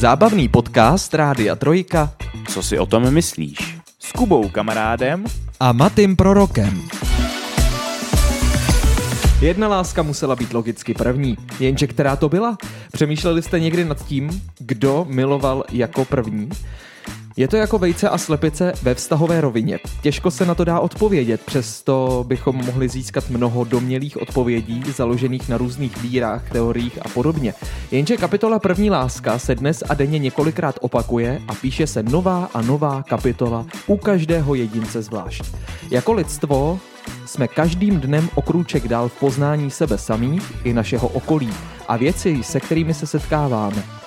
Zábavný podcast Rádia Trojka Co si o tom myslíš? S Kubou kamarádem a Matým Prorokem. Jedna láska musela být logicky první, jenže která to byla? Přemýšleli jste někdy nad tím, kdo miloval jako první? Je to jako vejce a slepice ve vztahové rovině. Těžko se na to dá odpovědět, přesto bychom mohli získat mnoho domělých odpovědí založených na různých vírách, teoriích a podobně. Jenže kapitola První láska se dnes a denně několikrát opakuje a píše se nová a nová kapitola u každého jedince zvlášť. Jako lidstvo jsme každým dnem o krůček dál v poznání sebe samých i našeho okolí a věci, se kterými se setkáváme.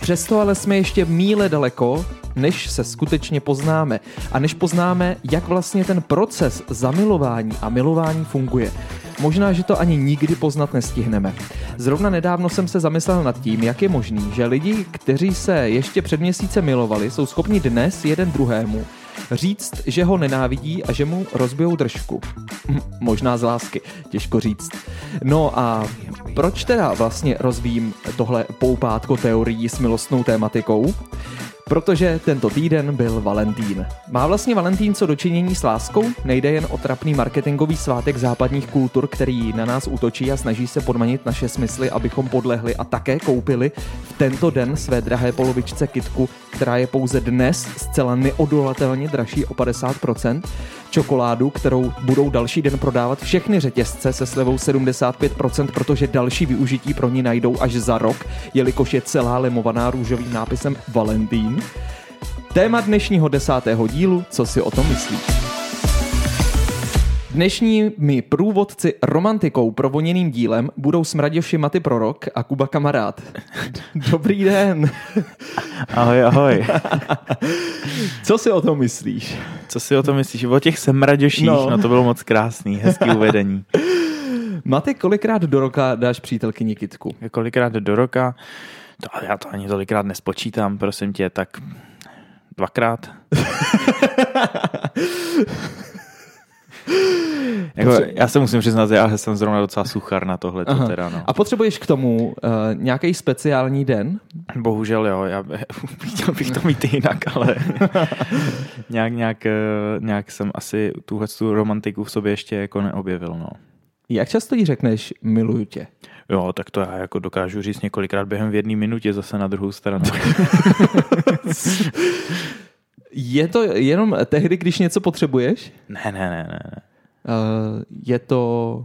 Přesto ale jsme ještě míle daleko, než se skutečně poznáme a než poznáme, jak vlastně ten proces zamilování a milování funguje. Možná, že to ani nikdy poznat nestihneme. Zrovna nedávno jsem se zamyslel nad tím, jak je možný, že lidi, kteří se ještě před měsícem milovali, jsou schopni dnes jeden druhému říct, že ho nenávidí a že mu rozbijou držku. Hm, možná z lásky, těžko říct. No a proč teda vlastně rozvíjím tohle poupátko teorií s milostnou tématikou? Protože tento týden byl Valentín. Má vlastně Valentín co dočinění s láskou? Nejde jen o trapný marketingový svátek západních kultur, který na nás útočí a snaží se podmanit naše smysly, abychom podlehli a také koupili v tento den své drahé polovičce kitku, která je pouze dnes zcela neodolatelně dražší o 50%, čokoládu, kterou budou další den prodávat všechny řetězce se slevou 75%, protože další využití pro ní najdou až za rok, jelikož je celá lemovaná růžovým nápisem Valentín. Téma dnešního desátého dílu, co si o tom myslíš? Dnešními průvodci romantikou provoněným dílem budou Smraděvši Maty Prorok a Kuba Kamarád. Dobrý den. Ahoj, ahoj. Co si o tom myslíš? Co si o tom myslíš? O těch semraděších, no. no to bylo moc krásný, hezký uvedení. Maty, kolikrát do roka dáš přítelkyni kitku? Kolikrát do roka? To, já to ani tolikrát nespočítám, prosím tě, tak dvakrát. jako, já se musím přiznat, že já jsem zrovna docela suchar na tohle. Teda, no. A potřebuješ k tomu uh, nějaký speciální den? Bohužel jo, já chtěl bych to mít jinak, ale nějak, nějak, eh, nějak jsem asi tuhle tu romantiku v sobě ještě jako neobjevil. No. Jak často jí řekneš miluju tě? Jo, tak to já jako dokážu říct několikrát během v jedné minutě zase na druhou stranu. Je to jenom tehdy, když něco potřebuješ? Ne, ne, ne, ne. Uh, je to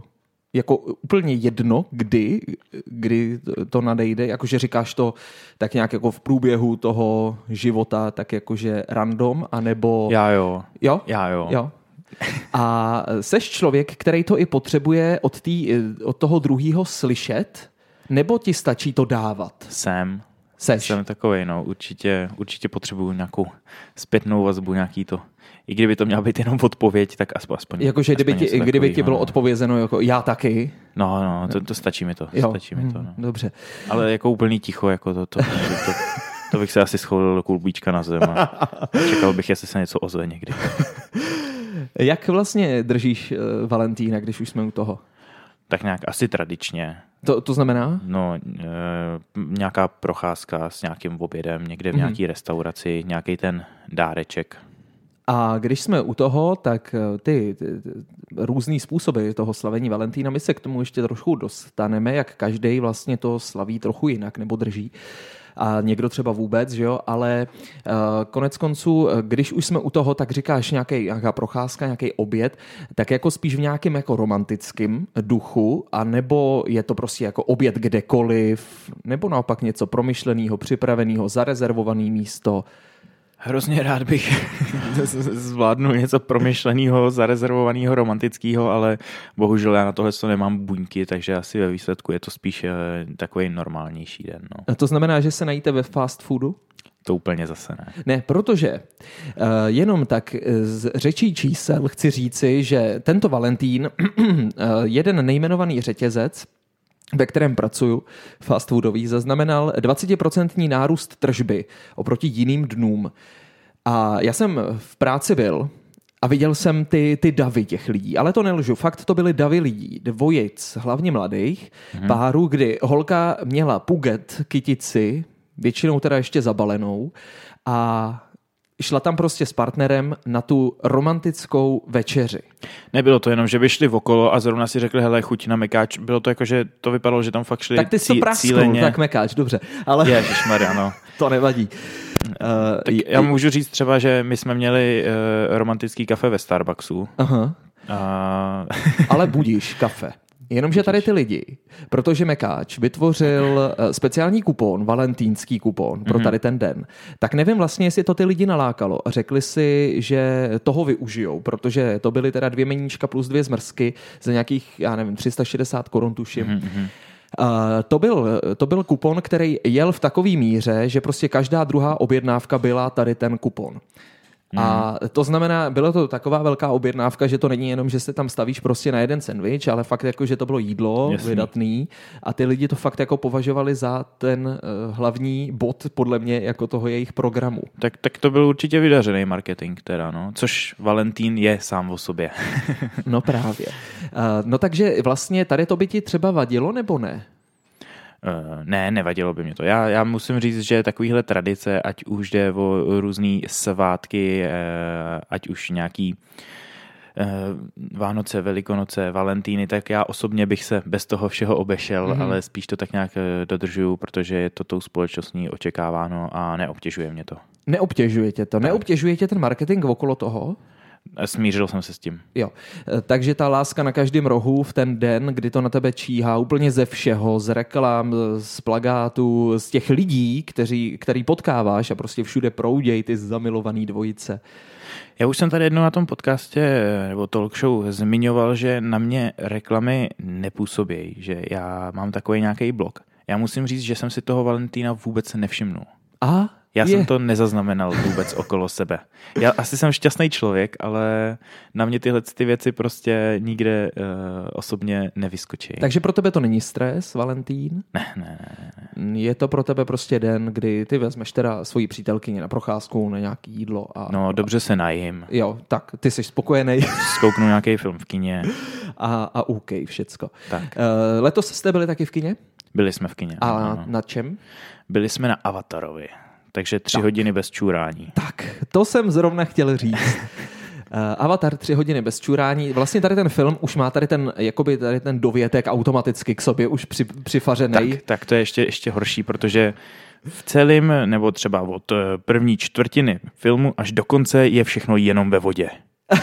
jako úplně jedno, kdy, kdy to nadejde, jakože říkáš to tak nějak jako v průběhu toho života, tak jakože random, anebo... Já jo. Jo? Já jo. jo. A seš člověk, který to i potřebuje od, tý, od toho druhého slyšet, nebo ti stačí to dávat? Jsem. Seš. Jsem takový, no, určitě, určitě potřebuju nějakou zpětnou vazbu, nějaký to. I kdyby to měla být jenom odpověď, tak aspoň. aspoň Jakože kdyby, ti, kdyby ti bylo no. odpovězeno jako já taky. No, no, to, to stačí mi to. Jo. Stačí mi to, no. Hmm, dobře. Ale jako úplný ticho, jako to, to, to, to, to bych se asi scholil do kulbíčka na zem a čekal bych, jestli se něco ozve někdy. Jak vlastně držíš uh, Valentína, když už jsme u toho? Tak nějak asi tradičně. To, to znamená? No, e, nějaká procházka s nějakým obědem, někde v mm-hmm. nějaký restauraci, nějaký ten dáreček. A když jsme u toho, tak ty, ty, ty různý způsoby toho slavení Valentína, my se k tomu ještě trochu dostaneme, jak každý vlastně to slaví trochu jinak nebo drží. A někdo třeba vůbec, že jo, ale uh, konec konců, když už jsme u toho, tak říkáš nějaký, nějaká procházka, nějaký oběd, tak jako spíš v nějakém jako romantickém duchu, a nebo je to prostě jako oběd kdekoliv, nebo naopak něco promyšleného, připraveného, zarezervované místo, Hrozně rád bych zvládnul něco promyšleného, zarezervovaného, romantického, ale bohužel já na tohle to nemám buňky, takže asi ve výsledku je to spíš eh, takový normálnější den. No. A to znamená, že se najíte ve fast foodu? To úplně zase ne. Ne, protože uh, jenom tak z řečí čísel chci říci, že tento Valentín, uh, jeden nejmenovaný řetězec, ve kterém pracuju, fast foodový, zaznamenal 20% nárůst tržby oproti jiným dnům. A já jsem v práci byl a viděl jsem ty, ty davy těch lidí, ale to nelžu, fakt to byly davy lidí, dvojic, hlavně mladých, hmm. párů, kdy holka měla puget, kytici, většinou teda ještě zabalenou a šla tam prostě s partnerem na tu romantickou večeři. Nebylo to jenom, že by šli okolo a zrovna si řekli, hele, chuť na mekáč. Bylo to jako, že to vypadalo, že tam fakt šli Tak ty jsi to prasknul, cíleně. tak mekáč, dobře. Ale Ježišmarja, no. to nevadí. Uh, Tak já můžu říct třeba, že my jsme měli uh, romantický kafe ve Starbucksu. Aha. A... Ale budíš kafe. Jenomže tady ty lidi, protože Mekáč vytvořil eh, speciální kupon, valentýnský kupon pro tady ten den, tak nevím vlastně, jestli to ty lidi nalákalo a řekli si, že toho využijou, protože to byly teda dvě meníčka plus dvě zmrzky za nějakých, já nevím, 360 korun tuším. Mhm, Uh, to, byl, to byl kupon, který jel v takové míře, že prostě každá druhá objednávka byla tady ten kupon. A to znamená, bylo to taková velká objednávka, že to není jenom, že se tam stavíš prostě na jeden sendvič, ale fakt jako, že to bylo jídlo Jasný. vydatný a ty lidi to fakt jako považovali za ten uh, hlavní bod podle mě jako toho jejich programu. tak, tak to byl určitě vydařený marketing teda, no. Což Valentín je sám o sobě. No právě. Uh, no takže vlastně tady to by ti třeba vadilo nebo ne? Uh, ne, nevadilo by mě to. Já, já musím říct, že takovýhle tradice, ať už jde o různé svátky, uh, ať už nějaký uh, Vánoce, Velikonoce, Valentíny, tak já osobně bych se bez toho všeho obešel, Mhm. mm-hmm. ale spíš to tak nějak eh, dodržuju, protože je to tou společností očekáváno a neobtěžuje mě to. Neobtěžuje tě to? Neobtěžuje tě ten marketing okolo toho? Smířil jsem se s tím. Jo, Eh, takže ta láska na každém rohu v ten den, kdy to na tebe číhá úplně ze všeho, z reklam, z plagátů, z těch lidí, kteří, který potkáváš a prostě všude proudějí ty zamilovaný dvojice. Já už jsem tady jednou na tom podcastě nebo talk show zmiňoval, že na mě reklamy nepůsobí, že já mám takový nějaký blok. Já musím říct, že jsem si toho Valentína vůbec nevšimnul. A Já je. jsem to nezaznamenal vůbec okolo sebe. Já asi jsem šťastný člověk, ale na mě tyhle ty věci prostě nikde uh, osobně nevyskočí. Takže pro tebe to není stres, Valentín? Ne, ne, ne. Je to pro tebe prostě den, kdy ty vezmeš teda svoji přítelkyni na procházku, na nějaký jídlo a... No, dobře se najím. Jo, tak ty jsi spokojený Zkouknu nějaký film v kině. a, a OK, všecko. Tak. Uh, letos jste byli taky v kině? Byli jsme v kině. A ano. na čem? Byli jsme na Avatarovi. Takže tři Tak. hodiny bez čůrání. Tak, to jsem zrovna chtěl říct. Uh, Avatar tři hodiny bez čurání. Vlastně tady ten film už má tady ten, jakoby tady ten dovětek automaticky k sobě už při, přifařený. Tak, tak to je ještě, ještě horší, protože v celém, nebo třeba od eh, první čtvrtiny filmu až do konce je všechno jenom ve vodě.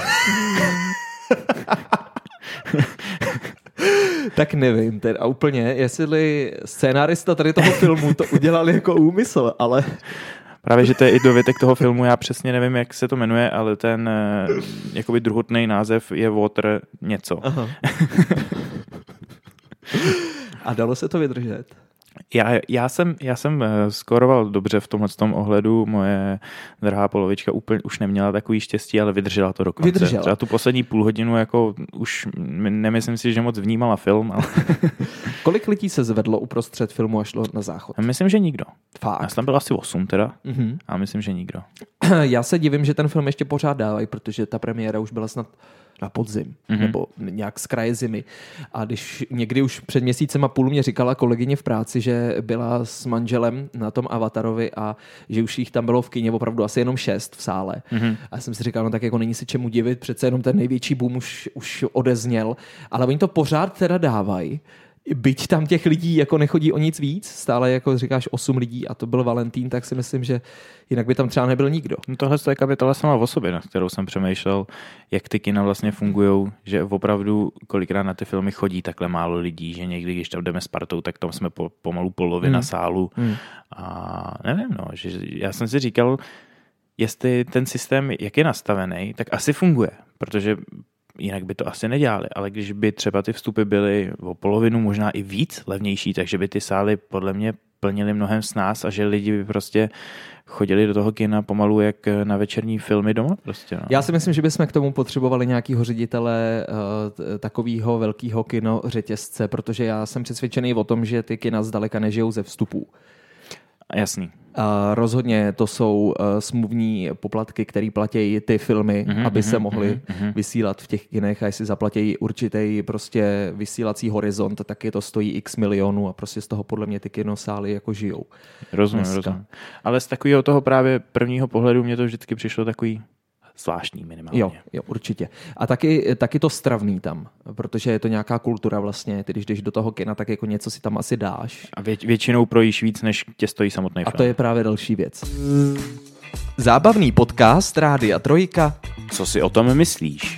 Tak nevím, teda úplně, jestli scénárista tady toho filmu to udělal jako úmysl, ale Právě, že to je i dovětek toho filmu, já přesně nevím, jak se to jmenuje, ale ten eh, jakoby druhotný název je Water něco. Aha. A dalo se to vydržet? Já, já jsem, já jsem eh, skoroval dobře v tomhle tom ohledu, moje drahá polovička úplně už neměla takový štěstí, ale vydržela to do konce. Vydržela. Třeba tu poslední půl hodinu, jako už nemyslím si, že moc vnímala film, ale Kolik lidí se zvedlo uprostřed filmu a šlo na záchod? myslím, že nikdo. Já Fakt. jsem tam byl asi 8 teda, Mhm. a myslím, že nikdo. Já se divím, že ten film ještě pořád dávají, protože ta premiéra už byla snad na podzim, mm-hmm. Mhm. nebo nějak z kraje zimy. A když někdy už před měsícem a půl mě říkala kolegyně v práci, že byla s manželem na tom Avatarovi a že už jich tam bylo v kině opravdu asi jenom šest v sále. Mm-hmm. A já jsem si říkal, no tak jako není se čemu divit, přece jenom ten největší boom už, už odezněl. Ale oni to pořád teda dávají. Byť tam těch lidí jako nechodí o nic víc, stále jako říkáš 8 lidí a to byl Valentín, tak si myslím, že jinak by tam třeba nebyl nikdo. No tohle je kapitola sama o sobě, na kterou jsem přemýšlel, jak ty kina vlastně fungují, že opravdu kolikrát na ty filmy chodí takhle málo lidí, že někdy, když tam jdeme s partou, tak tam jsme po, pomalu polovina Hmm. sálu. Hmm. A nevím, no, že já jsem si říkal, jestli ten systém, jak je nastavený, tak asi funguje, protože jinak by to asi nedělali, ale když by třeba ty vstupy byly o polovinu, možná i víc levnější, takže by ty sály podle mě plnily mnohem s nás a že lidi by prostě chodili do toho kina pomalu jak na večerní filmy doma prostě. No. Já si myslím, že bychom k tomu potřebovali nějakého ředitele uh, takového velkého kino řetězce, protože já jsem přesvědčený o tom, že ty kina zdaleka nežijou ze vstupů. Jasný. rozhodně to jsou uh, smluvní poplatky, které platí ty filmy, mm-hmm, aby se mohly mm-hmm. vysílat v těch kinech a jestli zaplatí určitý prostě vysílací horizont, tak je to stojí x milionů a prostě z toho podle mě ty kinosály jako žijou. Rozumím, rozumím. Ale z takového toho právě prvního pohledu mě to vždycky přišlo takový zvláštní minimálně. Jo, jo, určitě. A taky, taky to stravný tam, protože je to nějaká kultura vlastně. Ty, když jdeš do toho kina, tak jako něco si tam asi dáš. A vě, většinou projíš víc, než tě stojí samotný film. A to je právě další věc. Zábavný podcast Rádia Trojka. Co si o tom myslíš?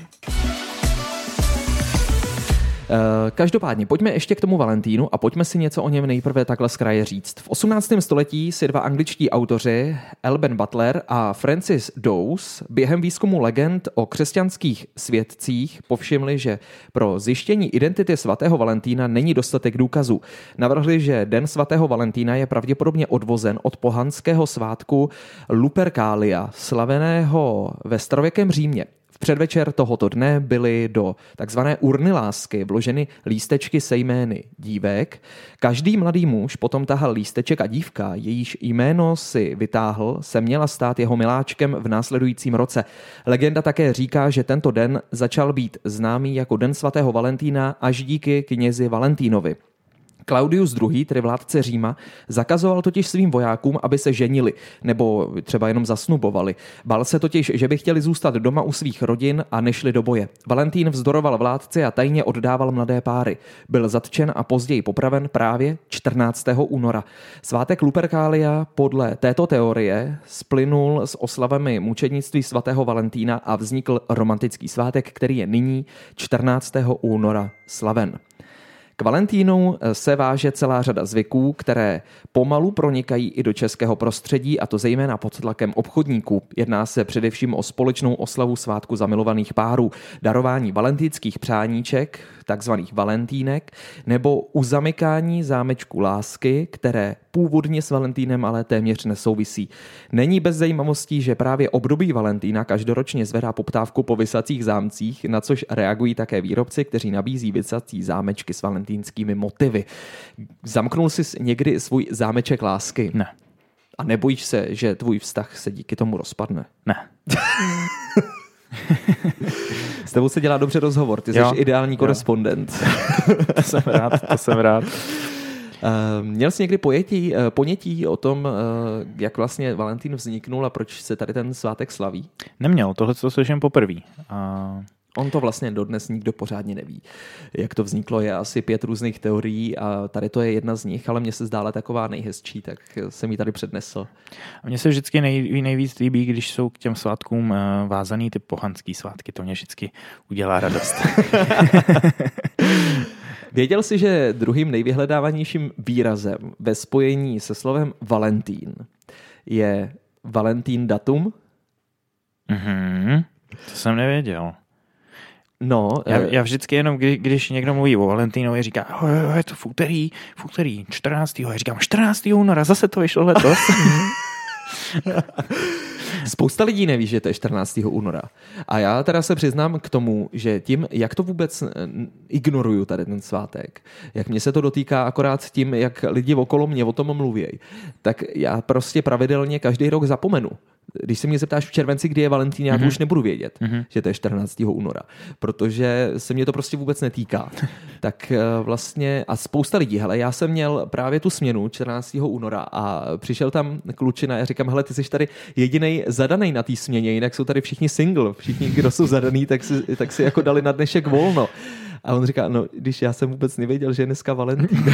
Eh, každopádně, pojďme ještě k tomu Valentínu a pojďme si něco o něm nejprve takhle z kraje říct. V 18. století si dva angličtí autoři, Elben Butler a Francis Dawes, během výzkumu legend o křesťanských svědcích povšimli, že pro zjištění identity svatého Valentína není dostatek důkazů. Navrhli, že den svatého Valentína je pravděpodobně odvozen od pohanského svátku Lupercalia, slaveného ve starověkém Římě předvečer tohoto dne byly do takzvané urny lásky vloženy lístečky se jmény dívek. Každý mladý muž potom tahal lísteček a dívka, jejíž jméno si vytáhl, se měla stát jeho miláčkem v následujícím roce. Legenda také říká, že tento den začal být známý jako Den svatého Valentína až díky knězi Valentínovi. Claudius II., tedy vládce Říma, zakazoval totiž svým vojákům, aby se ženili nebo třeba jenom zasnubovali. Bál se totiž, že by chtěli zůstat doma u svých rodin a nešli do boje. Valentín vzdoroval vládce a tajně oddával mladé páry. Byl zatčen a později popraven právě 14. února. Svátek Lupercalia podle této teorie splynul s oslavami mučednictví svatého Valentína a vznikl romantický svátek, který je nyní 14. února slaven. K Valentínu eh, se váže celá řada zvyků, které pomalu pronikají i do českého prostředí, a to zejména pod tlakem obchodníků. Jedná se především o společnou oslavu svátku zamilovaných párů, darování valentýnských přáníček, takzvaných valentínek, nebo uzamykání zámečku lásky, které původně s Valentínem ale téměř nesouvisí. Není bez zajímavostí, že právě období Valentína každoročně zvedá poptávku po vysacích zámcích, na což reagují také výrobci, kteří nabízí vysací zámečky s valentínskými motivy. Zamknul jsi někdy svůj zámeček lásky? Ne. A nebojíš se, že tvůj vztah se díky tomu rozpadne? Ne. S tebou se dělá dobře rozhovor, ty jsi jo, ideální jo. korespondent. to jsem rád, to jsem rád. Uh, měl jsi někdy pojetí, uh, ponětí o tom, uh, jak vlastně Valentín vzniknul a proč se tady ten svátek slaví? Neměl, tohle co slyším poprvé. On to vlastně dodnes nikdo pořádně neví. Jak to vzniklo, je asi pět různých teorií a tady to je jedna z nich, ale mně se zdála taková nejhezčí, tak jsem ji tady přednesl. Mně se vždycky nej, nejvíc líbí, když jsou k těm svátkům eh, vázaný ty pohanský svátky. To mě vždycky udělá radost. Věděl jsi, že druhým nejvyhledávanějším výrazem ve spojení se slovem Valentín je Valentín datum? Mhm, to jsem nevěděl. No, já, eh, já vždycky jenom, kdy, když někdo mluví o Valentínovi, říká, je to v úterý, v úterý 14. Já říkám, 14. února, zase to vyšlo letos. Spousta lidí neví, že to je 14. února. A já teda se přiznám k tomu, že tím, jak to vůbec eh, ignoruju tady ten svátek, jak mě se to dotýká akorát tím, jak lidi okolo mě o tom mluví, tak já prostě pravidelně každý rok zapomenu když se mě zeptáš v červenci, kdy je Valentín, já to mm-hmm. už nebudu vědět, mm-hmm. že to je 14. února, protože se mě to prostě vůbec netýká. tak eh, vlastně, a spousta lidí, hele, já jsem měl právě tu směnu 14. února a přišel tam klučina a já říkám, hele, ty jsi tady jediný zadaný na té směně, jinak jsou tady všichni single, všichni, kdo jsou zadaný, tak si, tak si jako dali na dnešek volno. A on říká, no, když já jsem vůbec nevěděl, že je dneska Valentín.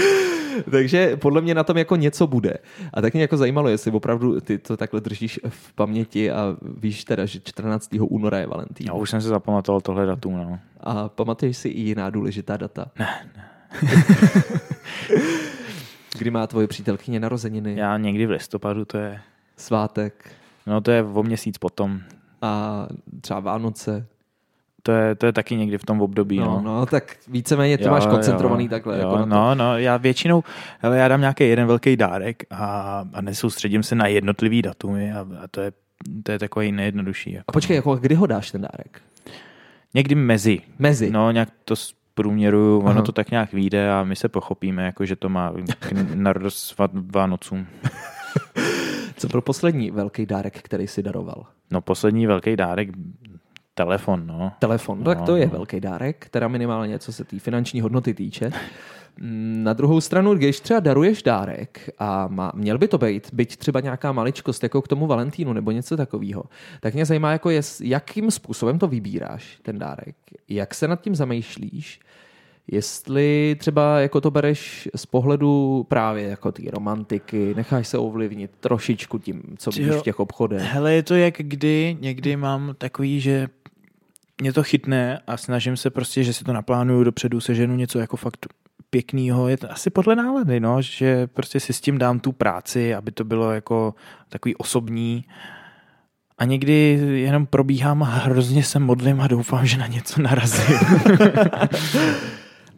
Takže podle mě na tom jako něco bude. A tak mě jako zajímalo, jestli opravdu ty to takhle držíš v paměti a víš teda, že 14. února je Valentín. Já už jsem si zapamatoval tohle datum, no. A pamatuješ si i jiná důležitá data? Ne, ne. Kdy má tvoje přítelkyně narozeniny? Já někdy v listopadu, to je... Svátek. No to je o měsíc potom. A třeba Vánoce to je, to je taky někdy v tom období. No, no. no tak víceméně ty jo, máš koncentrovaný jo, takhle. Jo, jako no, no, no, já většinou, hele, já dám nějaký jeden velký dárek a, a nesoustředím se na jednotlivý datumy a, a to je to je takový nejjednodušší. Jako. A počkej, jako kdy ho dáš ten dárek? Někdy mezi. Mezi? No, nějak to průměru, ono Aha. to tak nějak vyjde a my se pochopíme, jako že to má na radost Vá- Vánocům. Co byl poslední velký dárek, který si daroval? No poslední velký dárek, telefon, no. Telefon, No, tak to je no. velký dárek, teda minimálně co se té finanční hodnoty týče. Mm, Na druhou stranu, když třeba daruješ dárek a má, měl by to být, byť třeba nějaká maličkost jako k tomu Valentínu nebo něco takového, tak mě zajímá, jako je, jakým způsobem to vybíráš, ten dárek, jak se nad tím zamýšlíš, jestli třeba jako to bereš z pohledu právě jako té romantiky, necháš se ovlivnit trošičku tím, co Ty vidíš v těch obchodech. Hele, je to jak kdy, někdy mám takový, že mě to chytne a snažím se prostě, že si to naplánuju dopředu, seženu něco jako fakt pěknýho. Je to asi podle nálady, no, že prostě si s tím dám tu práci, aby to bylo jako takový osobní. A někdy jenom probíhám a hrozně se modlím a doufám, že na něco narazím.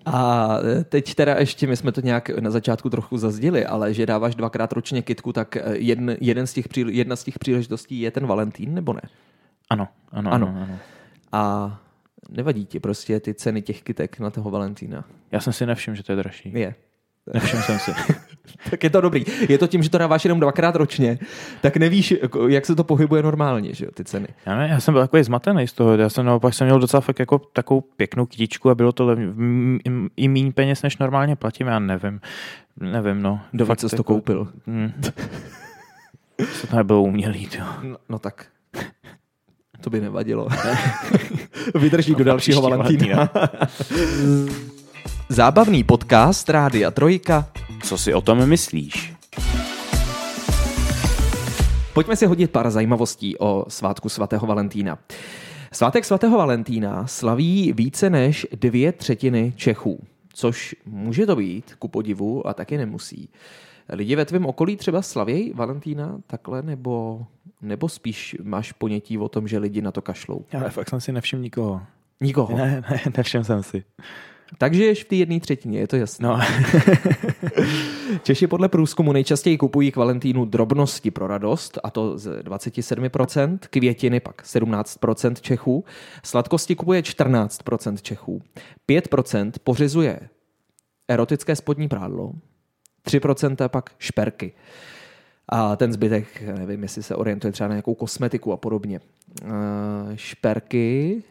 A teď teda ještě, my jsme to nějak na začátku trochu zazdili, ale že dáváš dvakrát ročně kitku, tak jeden, jeden z těch, jedna z těch příležitostí je ten Valentín, nebo ne? Ano, ano, Ano. ano. ano. A nevadí ti prostě ty ceny těch kytek na toho Valentína? Já jsem si nevšiml, že to je dražší. Je. Nevšiml jsem si. Tak je to dobrý. Je to tím, že to dáváš jenom dvakrát ročně, tak nevíš, jako, jak se to pohybuje normálně, že jo, ty ceny. Já, ne, já jsem byl takový zmatený z toho. Já jsem naopak jsem měl docela fakt jako takovou pěknou kytičku a bylo to lev, i méně peněz, než normálně platím. Já nevím. Nevím, no. Ví, Fakt co jsi to jako- koupil? Hmm. Co to nebylo umělý, jo. No, no tak. To by nevadilo. Vydrží do No, dalšího příští Valentína. Zábavný podcast Rádia Trojka. Co si o tom myslíš? Pojďme si hodit pár zajímavostí o svátku svatého Valentína. Svátek svatého Valentína slaví více než dvě třetiny Čechů, což může to být, ku podivu, a taky nemusí. Lidi ve tvém okolí třeba slavějí Valentína takhle, nebo, nebo spíš máš ponětí o tom, že lidi na to kašlou? Ale fakt jsem si nevšiml nikoho. Nikoho. Ne, ne, nevšiml jsem si. Takže Takže ješ v té jedné třetině, je to jasné. No, Češi podle průzkumu nejčastěji kupují k Valentínu drobnosti pro radost, a to z 27%, květiny pak 17% Čechů, sladkosti kupuje 14% Čechů, 5% pořizuje erotické spodní prádlo, 3% pak šperky. A ten zbytek, nevím, jestli se orientuje třeba na nějakou kosmetiku a podobně. Eh, Šperky,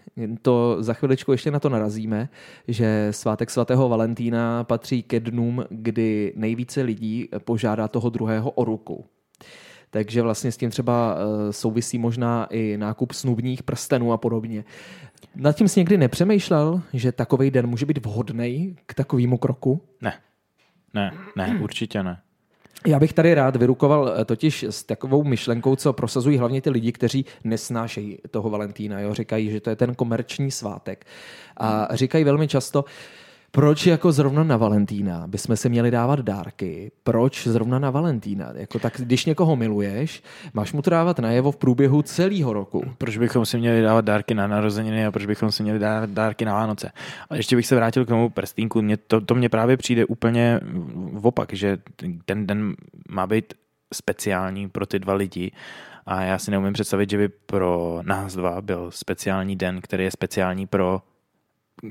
to za chviličku ještě na to narazíme, že svátek svatého Valentína patří ke dnům, kdy nejvíce lidí požádá toho druhého o ruku. Takže vlastně s tím třeba eh, souvisí možná i nákup snubních prstenů a podobně. Nad tím jsi někdy nepřemýšlel, že takový den může být vhodný k takovému kroku? ne. Ne, ne, určitě ne. Já bych tady rád vyrukoval eh, totiž s takovou myšlenkou, co prosazují hlavně ty lidi, kteří nesnášejí toho Valentína. Jo? Říkají, že to je ten komerční svátek. A říkají velmi často, proč jako zrovna na Valentína bychom se měli dávat dárky? Proč zrovna na Valentína? Jako tak, když někoho miluješ, máš mu to dávat najevo v průběhu celého roku. Proč bychom si měli dávat dárky na narozeniny a proč bychom si měli dávat dárky na Vánoce? Ale ještě bych se vrátil k tomu prstínku. Mně to, to mně právě přijde úplně v opak, že ten den má být speciální pro ty dva lidi a já si neumím představit, že by pro nás dva byl speciální den, který je speciální pro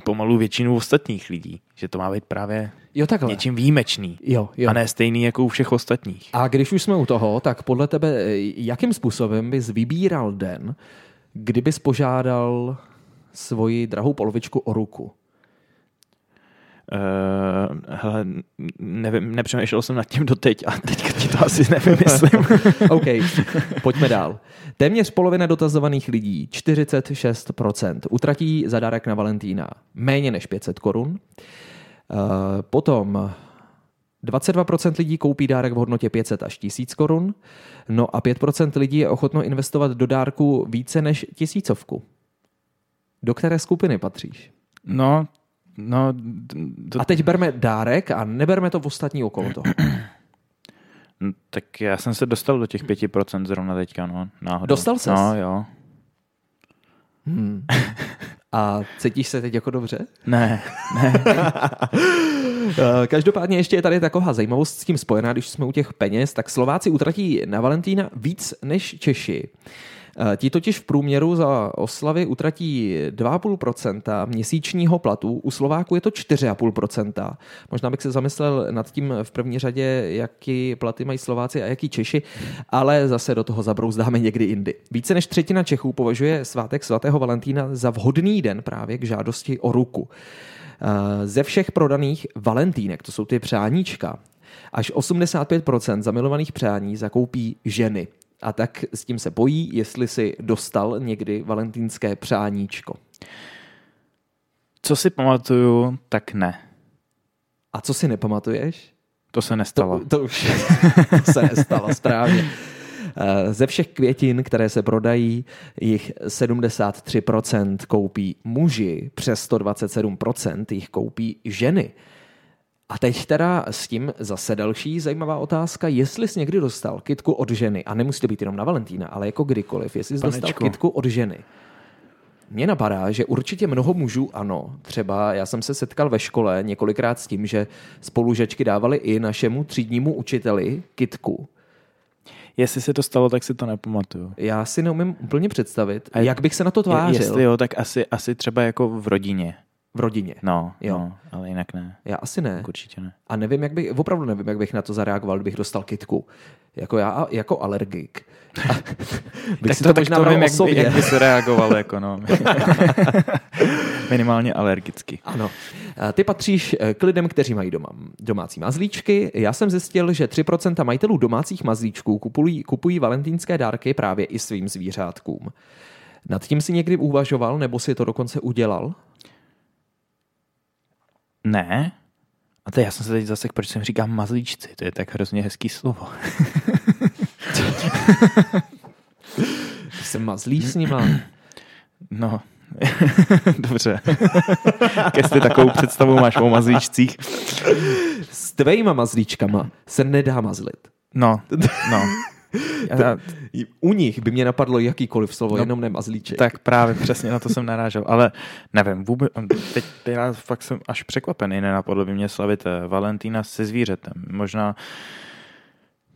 pomalu většinu ostatních lidí. Že to má být právě Jo, takhle. něčím výjimečný Jo, jo. a ne stejný jako u všech ostatních. A když už jsme u toho, tak podle tebe, eh, jakým způsobem bys vybíral den, kdybys požádal svoji drahou polovičku o ruku? Uh, hele, nevím, nepřemýšlel jsem nad tím doteď a teďka ti to asi nevymyslím. OK, pojďme dál. Téměř polovina dotazovaných lidí, 46%, utratí za dárek na Valentína méně než 500 korun. Uh, potom 22% lidí koupí dárek v hodnotě 500 až 1000 korun, no a 5% lidí je ochotno investovat do dárku více než tisícovku. Do které skupiny patříš? No, no, to, A teď berme dárek a neberme to v ostatní okolo toho. no, tak já jsem se dostal do těch 5% zrovna teďka, no, náhodou. Dostal ses? No, jo. Hmm. A cítíš se teď jako dobře? Ne, ne. Eh, Každopádně ještě je tady taková zajímavost s tím spojená, když jsme u těch peněz, tak Slováci utratí na Valentína víc než Češi. Eh, Ti totiž v průměru za oslavy utratí 2,5% měsíčního platu, u Slováku je to 4,5%. Možná bych se zamyslel nad tím v první řadě, jaký platy mají Slováci a jaký Češi, ale zase do toho zabrouzdáme někdy jindy. Více než třetina Čechů považuje svátek svatého Valentína za vhodný den právě k žádosti o ruku. Eh, Ze všech prodaných valentínek, to jsou ty přáníčka, až 85% zamilovaných přání zakoupí ženy. A tak s tím se bojí, jestli si dostal někdy valentínské přáníčko. Co si pamatuju, tak ne. A co si nepamatuješ? To se nestalo. To, to už to se nestalo, správně. Eh, Ze všech květin, které se prodají, jich 73% koupí muži, přes 127% jich koupí ženy. A teď teda s tím zase další zajímavá otázka, jestli jsi někdy dostal kitku od ženy, a nemusí to být jenom na Valentína, ale jako kdykoliv, jestli jsi dostal Panečku. kitku od ženy. Mně napadá, že určitě mnoho mužů ano. Třeba já jsem se setkal ve škole několikrát s tím, že spolužečky dávali i našemu třídnímu učiteli kitku. Jestli se to stalo, tak si to nepamatuju. Já si neumím úplně představit, A jak bych se na to tvářil Jestli jo, tak asi, asi třeba jako v rodině. V rodině. No, Jo. no, ale jinak ne. Já asi ne. Tak Určitě ne. A nevím, jak bych, opravdu nevím, jak bych na to zareagoval, kdybych dostal kitku. Jako já, jako alergik. A bych si to, možná bral vím, jak, by, jak by se reagoval, jako no. Minimálně alergicky. Ano. Ty patříš eh, k lidem, kteří mají doma domácí mazlíčky. Já jsem zjistil, že 3% majitelů domácích mazlíčků kupují, kupují valentýnské dárky právě i svým zvířátkům. Nad tím si někdy uvažoval, nebo si to dokonce udělal? Ne. A to já jsem se teď zase, proč jsem říkám mazlíčci, to je tak hrozně hezký slovo. Ty se mazlíš s nima? No, dobře. Jestli takovou představu máš o mazlíčcích. S tvejma mazlíčkama se nedá mazlit. No, no. Já, U nich by mě napadlo jakýkoliv slovo, No, no, jenom ne mazlíček. tak právě přesně na to jsem narážel, ale nevím, vůbec, teď, teď já fakt jsem až překvapený, nenapadlo by mě slavit eh, Valentína se zvířetem. Možná,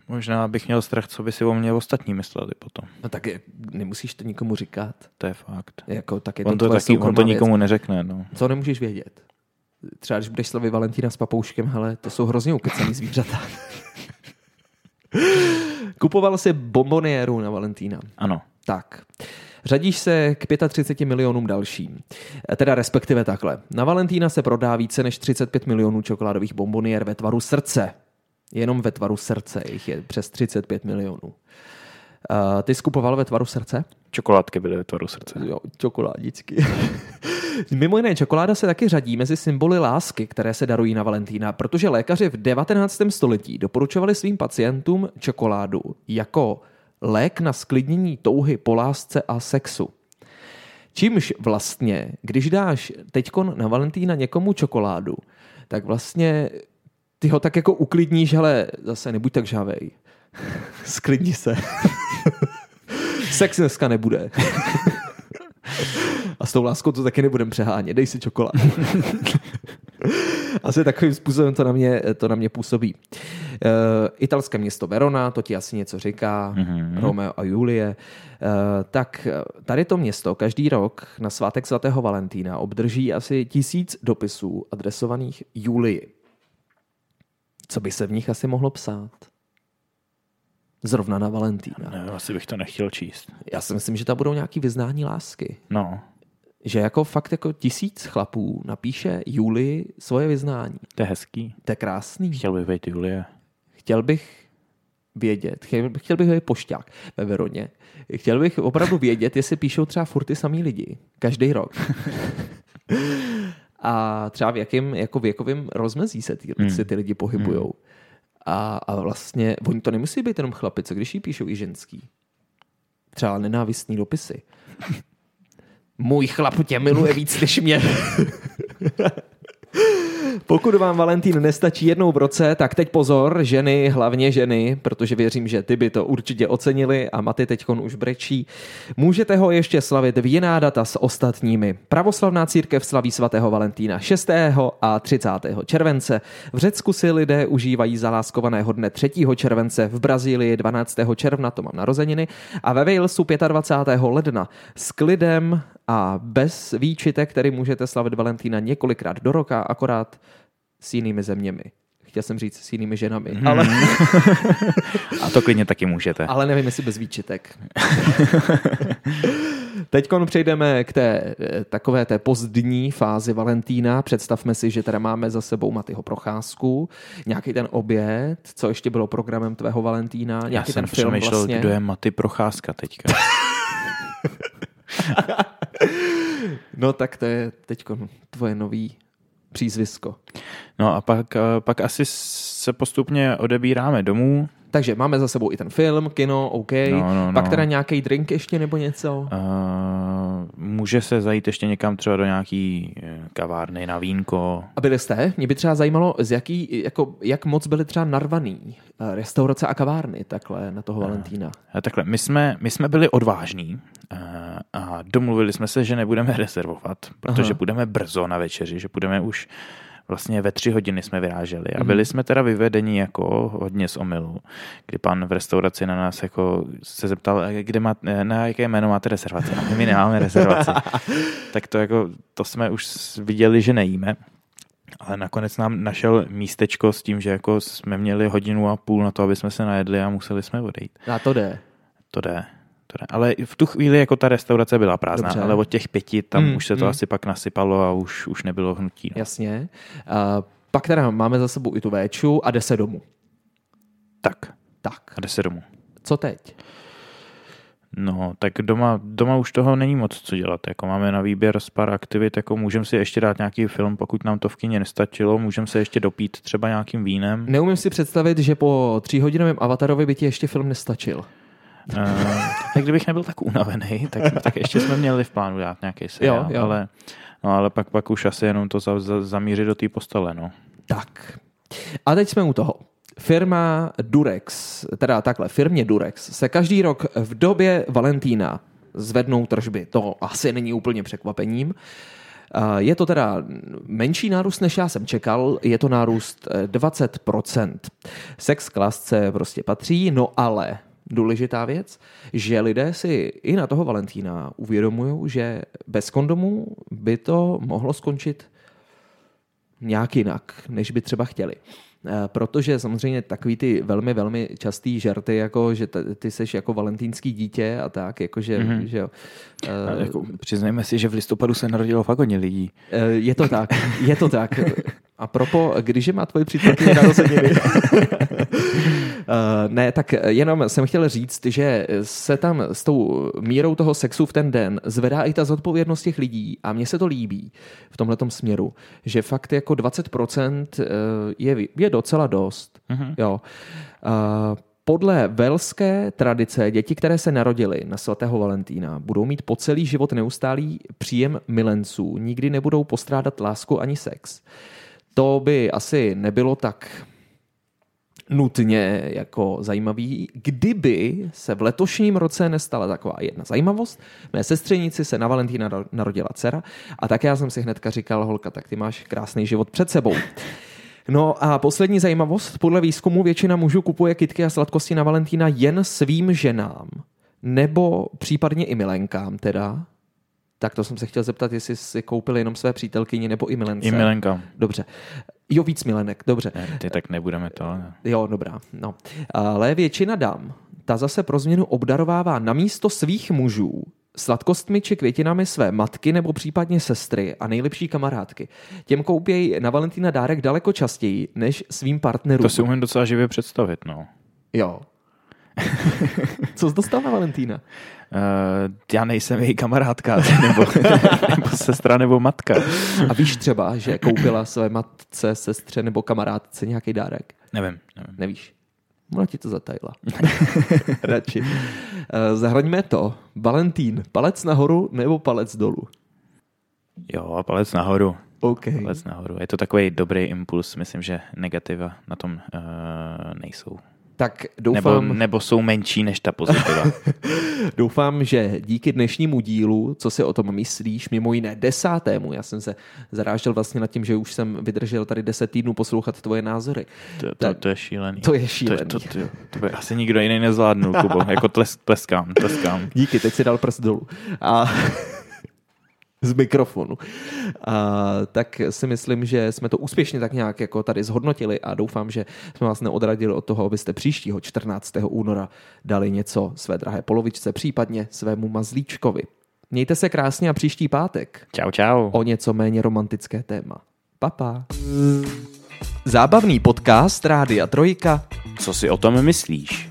možná bych měl strach, co by si o mě ostatní mysleli potom. No tak je, nemusíš to nikomu říkat. To je fakt. Jako, tak je On to, taky, on to soukromá věc. nikomu neřekne, no. Co nemůžeš vědět? Třeba když budeš slavit Valentína s papouškem, hele, to jsou hrozně ukecaný zvířata. Kupoval si bombonieru na Valentína. Ano. Tak. Řadíš se k 35 milionům dalším. E, Teda respektive takhle. Na Valentína se prodá více než 35 milionů čokoládových bomboniér ve tvaru srdce. Jenom ve tvaru srdce jich je přes 35 milionů. Uh, ty skupoval ve tvaru srdce? Čokoládky byly ve tvaru srdce. Jo, čokoládičky. Mimo jiné, čokoláda se taky řadí mezi symboly lásky, které se darují na Valentína, protože lékaři v 19. století doporučovali svým pacientům čokoládu jako lék na sklidnění touhy po lásce a sexu. Čímž vlastně, když dáš teďkon na Valentína někomu čokoládu, tak vlastně ty ho tak jako uklidníš, ale zase nebuď tak žavej. Sklidni se. Sex dneska nebude. A s tou láskou to taky nebudem přehánět. Dej si čokoládu. asi takovým způsobem to na mě, to na mě působí. Uh, italské město Verona, to ti asi něco říká, mm-hmm. Romeo a Julie. Uh, tak eh, tady to město každý rok na svátek svatého Valentína obdrží asi tisíc dopisů adresovaných Julii. Co by se v nich asi mohlo psát? Zrovna na Valentína. Ne, asi bych to nechtěl číst. Já si myslím, že tam budou nějaký vyznání lásky. No, Že jako fakt jako tisíc chlapů napíše Julii svoje vyznání. to je hezký. To je krásný. Chtěl bych být Julie. Chtěl bych vědět, chtěl, chtěl bych být pošťák ve Veroně. Chtěl bych opravdu vědět, jestli píšou třeba furt ty samý lidi. Každý rok. A třeba v jakém jako věkovém rozmezí se ty, Hmm. se ty lidi pohybujou. A, a vlastně, oni to nemusí být jenom chlapi, co když jí píšou i ženský. Třeba nenávistný dopisy. Můj chlap tě miluje víc než mě. Pokud vám Valentín nestačí jednou v roce, tak teď pozor, ženy, hlavně ženy, protože věřím, že ty by to určitě ocenili a Maty teďkon už brečí. Můžete ho ještě slavit v jiná data s ostatními. Pravoslavná církev slaví svatého Valentína 6. a 30. července. V Řecku si lidé užívají zaláskovaného dne 3. července, v Brazílii 12. června, to mám narozeniny, a ve Walesu 25. ledna. S klidem a bez výčitek, který můžete slavit Valentína několikrát do roka, akorát s jinými zeměmi. Chtěl jsem říct s jinými ženami, hmm. ale... a to klidně taky můžete. Ale nevím, jestli bez výčitek. Teď přejdeme k té takové té pozdní fázi Valentína. Představme si, že teda máme za sebou Matyho procházku, nějaký ten oběd, co ještě bylo programem tvého Valentína, nějaký Já ten jsem film vlastně. kdo je Maty Procházka teďka. no tak to je teď tvoje nový přízvisko. No a pak, eh, pak asi se postupně odebíráme domů. Takže máme za sebou i ten film, kino, OK. No, no, pak no. teda nějaký drink ještě nebo něco? Uh, může se zajít ještě někam třeba do nějaký eh, kavárny na vínko. A byli jste? Mě by třeba zajímalo, z jaký, jako, jak moc byly třeba narvaný restaurace a kavárny takhle na toho uh, Valentína. Takhle, my jsme, my jsme byli odvážní uh, a domluvili jsme se, že nebudeme rezervovat, protože Aha. budeme brzo na večeři, že budeme už vlastně ve tři hodiny jsme vyráželi a mhm. byli jsme teda vyvedeni jako hodně z omylu, kdy pan v restauraci na nás jako se zeptal, kde má, na jaké jméno máte rezervaci. A my nemáme rezervaci. tak to jako, to jsme už viděli, že nejíme. Ale nakonec nám našel místečko s tím, že jako jsme měli hodinu a půl na to, aby jsme se najedli a museli jsme odejít. A to jde. To jde. Ale v tu chvíli jako ta restaurace byla prázdná, Dobře. ale od těch pěti tam mm, už se to mm. asi pak nasypalo a už, už nebylo hnutí. No. Jasně. Uh, pak teda máme za sebou i tu véču a jde se domů. Tak. Tak. A jde se domů. Co teď? No, tak doma, doma už toho není moc co dělat. Jako máme na výběr z pár aktivit, jako můžeme si ještě dát nějaký film, pokud nám to v kině nestačilo, můžeme se ještě dopít třeba nějakým vínem. Neumím si představit, že po tříhodinovém avatarovi by ti ještě film nestačil. Uh, tak kdybych nebyl tak unavený, tak, tak ještě jsme měli v plánu dát nějaký seriál, jo, jo. ale, no, ale pak, pak už asi jenom to za, za, zamířit do té postele. No. Tak. A teď jsme u toho. Firma Durex, teda takhle, firmě Durex se každý rok v době Valentína zvednou tržby. To asi není úplně překvapením. Je to teda menší nárůst, než já jsem čekal, je to nárůst 20%. Sex klasce prostě patří, no ale důležitá věc, že lidé si i na toho Valentína uvědomují, že bez kondomů by to mohlo skončit nějak jinak, než by třeba chtěli. Eh, protože samozřejmě takový ty velmi, velmi častý žerty, jako že ty seš jako valentýnský dítě a tak, jakože, mm-hmm. že jo. Uh, jako, přiznejme si, že v listopadu se narodilo fakt hodně lidí. Uh, je to tak, je to tak. A propo, když je má tvoje přítelkyně narozeniny? Uh, ne, tak jenom jsem chtěl říct, že se tam s tou mírou toho sexu v ten den zvedá i ta zodpovědnost těch lidí a mně se to líbí v tomhle směru, že fakt jako 20% eh, je, je docela dost. Uh-huh. Jo. Uh, podle velské tradice děti, které se narodily na svatého Valentína, budou mít po celý život neustálý příjem milenců, nikdy nebudou postrádat lásku ani sex. To by asi nebylo tak nutně jako zajímavý, kdyby se v letošním roce nestala taková jedna zajímavost. Mé sestřenici se na Valentína narodila dcera a tak já jsem si hnedka říkal, holka, tak ty máš krásný život před sebou. No a poslední zajímavost, podle výzkumu většina mužů kupuje kitky a sladkosti na Valentína jen svým ženám, nebo případně i milenkám teda, tak to jsem se chtěl zeptat, jestli si koupil jenom své přítelkyni nebo i milence. I milenka. Dobře. Jo, víc milenek, dobře. Ne, ty tak nebudeme to. Ne? Jo, dobrá. No. Ale většina dám, ta zase pro změnu obdarovává na místo svých mužů sladkostmi či květinami své matky nebo případně sestry a nejlepší kamarádky. Těm koupějí na Valentína dárek daleko častěji než svým partnerům. To si umím docela živě představit, no. Jo. Co jsi dostal na Valentína? Uh, já nejsem její kamarádka, nebo, nebo sestra, nebo matka. A víš třeba, že koupila své matce, sestře nebo kamarádce nějaký dárek? Nevím. nevím. Nevíš? Ona ti to zatajila. Radši. Uh, zahraňme to. Valentín, palec nahoru nebo palec dolů? Jo, palec nahoru. OK. Lec nahoru. Je to takový dobrý impuls, myslím, že negativa na tom uh, nejsou. Tak doufám, Nebo, nebo jsou menší než ta pozitiva. doufám, že díky dnešnímu dílu, co si o tom myslíš, mimo jiné desátému, já jsem se zarážel vlastně nad tím, že už jsem vydržel tady deset týdnů poslouchat tvoje názory. To, to, Tak- to je šílený. To je šílený. to, to, to, to by asi nikdo jiný nezvládnul, Kubo. Jako tes, tleskám, tleskám. Díky, teď si dal prst dolů. A z mikrofonu. A, tak si myslím, že jsme to úspěšně tak nějak jako tady zhodnotili a doufám, že jsme vás neodradili od toho, abyste příštího 14. února dali něco své drahé polovičce, případně svému mazlíčkovi. Mějte se krásně a příští pátek Čau, čau. o něco méně romantické téma. Papa. Zábavný podcast Rádia Trojka Co si o tom myslíš?